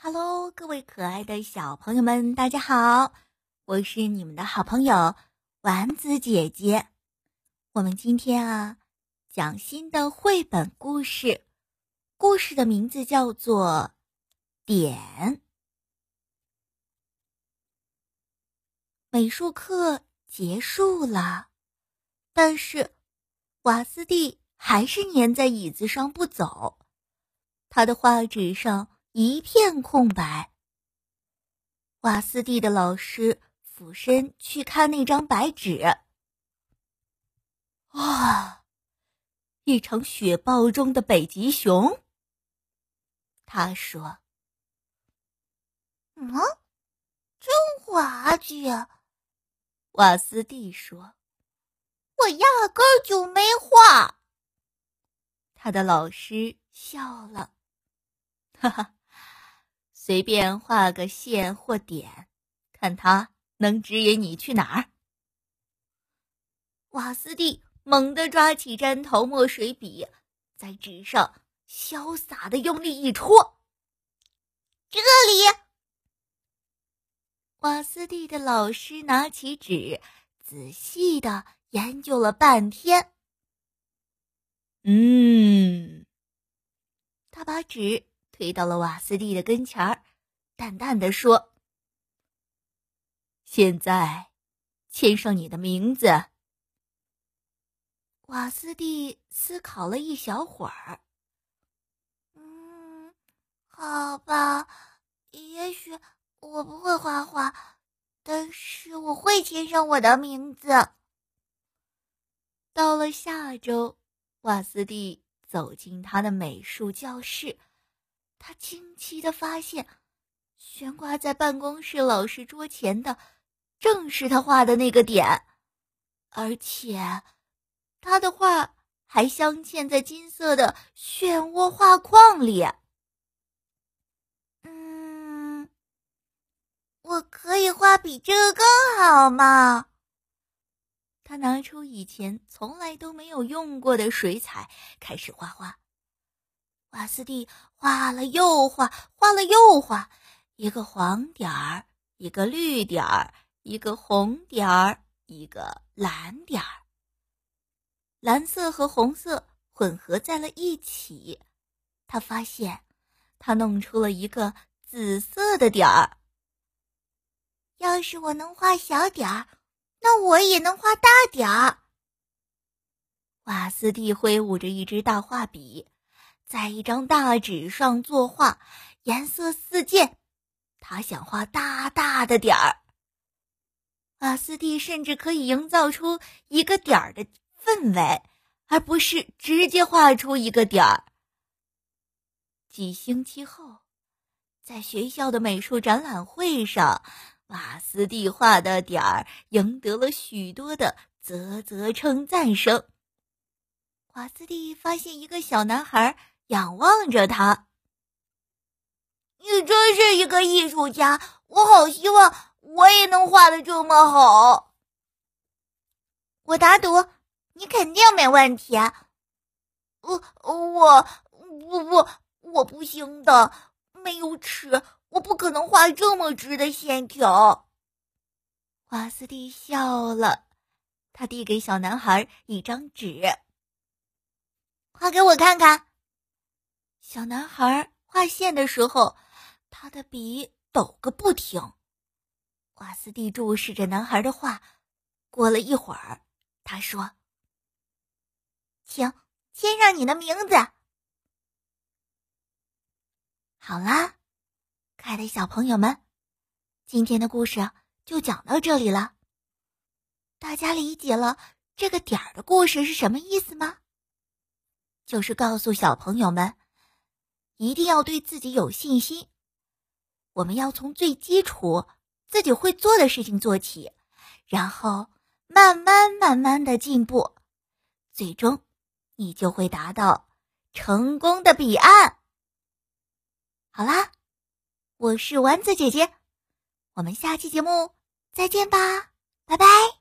Hello，各位可爱的小朋友们，大家好！我是你们的好朋友丸子姐姐。我们今天啊，讲新的绘本故事，故事的名字叫做《点》。美术课结束了，但是瓦斯蒂还是粘在椅子上不走，他的画纸上。一片空白。瓦斯蒂的老师俯身去看那张白纸。啊，一场雪暴中的北极熊。他说：“嗯，真滑稽。”瓦斯蒂说：“我压根儿就没画。”他的老师笑了，哈哈。随便画个线或点，看他能指引你去哪儿。瓦斯蒂猛地抓起粘头墨水笔，在纸上潇洒的用力一戳。这里，瓦斯蒂的老师拿起纸，仔细的研究了半天。嗯，他把纸。推到了瓦斯蒂的跟前儿，淡淡的说：“现在，签上你的名字。”瓦斯蒂思考了一小会儿，“嗯，好吧，也许我不会画画，但是我会签上我的名字。”到了下周，瓦斯蒂走进他的美术教室。他惊奇的发现，悬挂在办公室老师桌前的，正是他画的那个点，而且，他的画还镶嵌在金色的漩涡画框里。嗯，我可以画比这个更好吗？他拿出以前从来都没有用过的水彩，开始画画。瓦斯蒂画了又画，画了又画，一个黄点儿，一个绿点儿，一个红点儿，一个蓝点儿。蓝色和红色混合在了一起，他发现，他弄出了一个紫色的点儿。要是我能画小点儿，那我也能画大点儿。瓦斯蒂挥舞着一支大画笔。在一张大纸上作画，颜色四溅。他想画大大的点儿。瓦斯蒂甚至可以营造出一个点儿的氛围，而不是直接画出一个点儿。几星期后，在学校的美术展览会上，瓦斯蒂画的点儿赢得了许多的啧啧称赞声。瓦斯蒂发现一个小男孩。仰望着他，你真是一个艺术家！我好希望我也能画的这么好。我打赌，你肯定没问题。我我不不，我不行的，没有尺，我不可能画这么直的线条。瓦斯蒂笑了，他递给小男孩一张纸，画给我看看。小男孩画线的时候，他的笔抖个不停。瓦斯蒂注视着男孩的画，过了一会儿，他说：“请签上你的名字。”好啦，可爱的小朋友们，今天的故事就讲到这里了。大家理解了这个点儿的故事是什么意思吗？就是告诉小朋友们。一定要对自己有信心。我们要从最基础、自己会做的事情做起，然后慢慢慢慢的进步，最终你就会达到成功的彼岸。好啦，我是丸子姐姐，我们下期节目再见吧，拜拜。